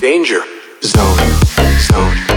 Danger Zone. Zone.